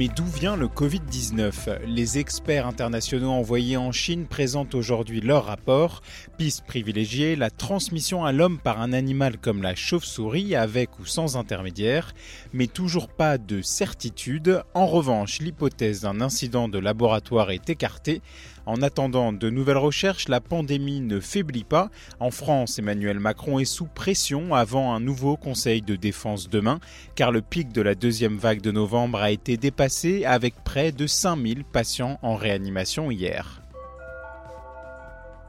Mais d'où vient le Covid-19 Les experts internationaux envoyés en Chine présentent aujourd'hui leur rapport. Piste privilégiée, la transmission à l'homme par un animal comme la chauve-souris avec ou sans intermédiaire, mais toujours pas de certitude. En revanche, l'hypothèse d'un incident de laboratoire est écartée. En attendant de nouvelles recherches, la pandémie ne faiblit pas. En France, Emmanuel Macron est sous pression avant un nouveau Conseil de défense demain, car le pic de la deuxième vague de novembre a été dépassé avec près de 5000 patients en réanimation hier.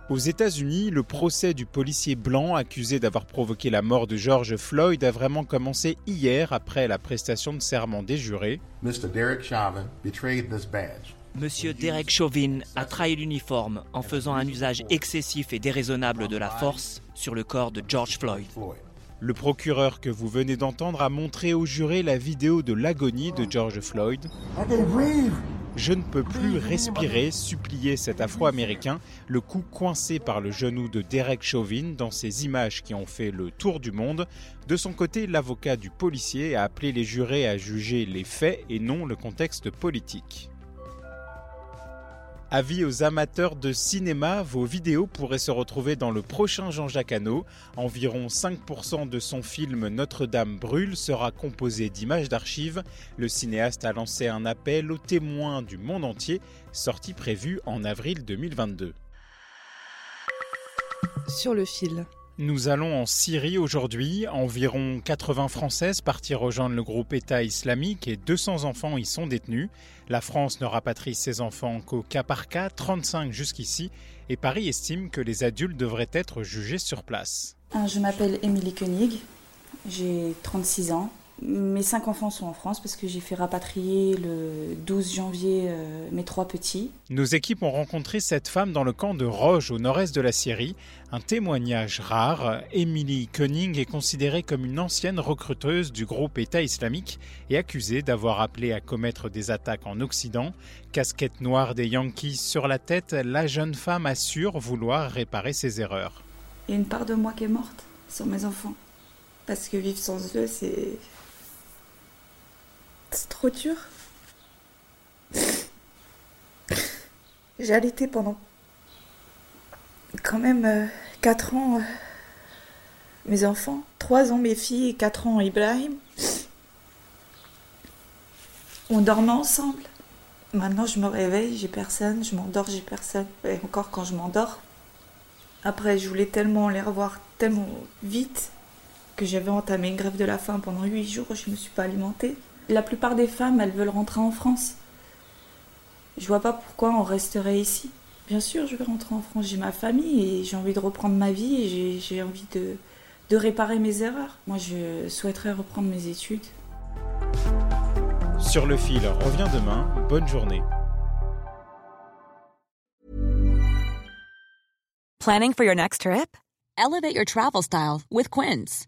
Aux États-Unis, le procès du policier blanc accusé d'avoir provoqué la mort de George Floyd a vraiment commencé hier après la prestation de serment des jurés. Mr. Derek Chauvin betrayed this badge. Monsieur Derek Chauvin a trahi l'uniforme en faisant un usage excessif et déraisonnable de la force sur le corps de George Floyd. Le procureur que vous venez d'entendre a montré aux jurés la vidéo de l'agonie de George Floyd. Je ne peux plus respirer, suppliait cet Afro-Américain, le cou coincé par le genou de Derek Chauvin dans ces images qui ont fait le tour du monde. De son côté, l'avocat du policier a appelé les jurés à juger les faits et non le contexte politique. Avis aux amateurs de cinéma, vos vidéos pourraient se retrouver dans le prochain Jean-Jacques Hano. Environ 5% de son film Notre-Dame brûle sera composé d'images d'archives. Le cinéaste a lancé un appel aux témoins du monde entier, sortie prévue en avril 2022. Sur le fil. Nous allons en Syrie aujourd'hui. Environ 80 Françaises parties rejoindre le groupe État islamique et 200 enfants y sont détenus. La France ne rapatrie ses enfants qu'au cas par cas, 35 jusqu'ici, et Paris estime que les adultes devraient être jugés sur place. Ah, Je m'appelle Émilie Koenig, j'ai 36 ans. Mes cinq enfants sont en France parce que j'ai fait rapatrier le 12 janvier euh, mes trois petits. Nos équipes ont rencontré cette femme dans le camp de Roge au nord-est de la Syrie. Un témoignage rare. Emily Koenig est considérée comme une ancienne recruteuse du groupe État islamique et accusée d'avoir appelé à commettre des attaques en Occident. Casquette noire des Yankees sur la tête, la jeune femme assure vouloir réparer ses erreurs. Il y a une part de moi qui est morte sur mes enfants. Parce que vivre sans eux, c'est. J'ai allaité pendant. quand même 4 ans euh, mes enfants. 3 ans mes filles et 4 ans Ibrahim. On dormait ensemble. Maintenant, je me réveille, j'ai personne. Je m'endors, j'ai personne. Et encore quand je m'endors. Après, je voulais tellement les revoir tellement vite que j'avais entamé une grève de la faim pendant 8 jours. Je ne me suis pas alimentée. La plupart des femmes, elles veulent rentrer en France. Je vois pas pourquoi on resterait ici. Bien sûr, je vais rentrer en France. J'ai ma famille et j'ai envie de reprendre ma vie et j'ai- envie de, de réparer mes erreurs. Moi, je souhaiterais reprendre mes études. Sur le fil revient demain. Bonne journée. Planning for your next trip? Elevate your travel style with Quince.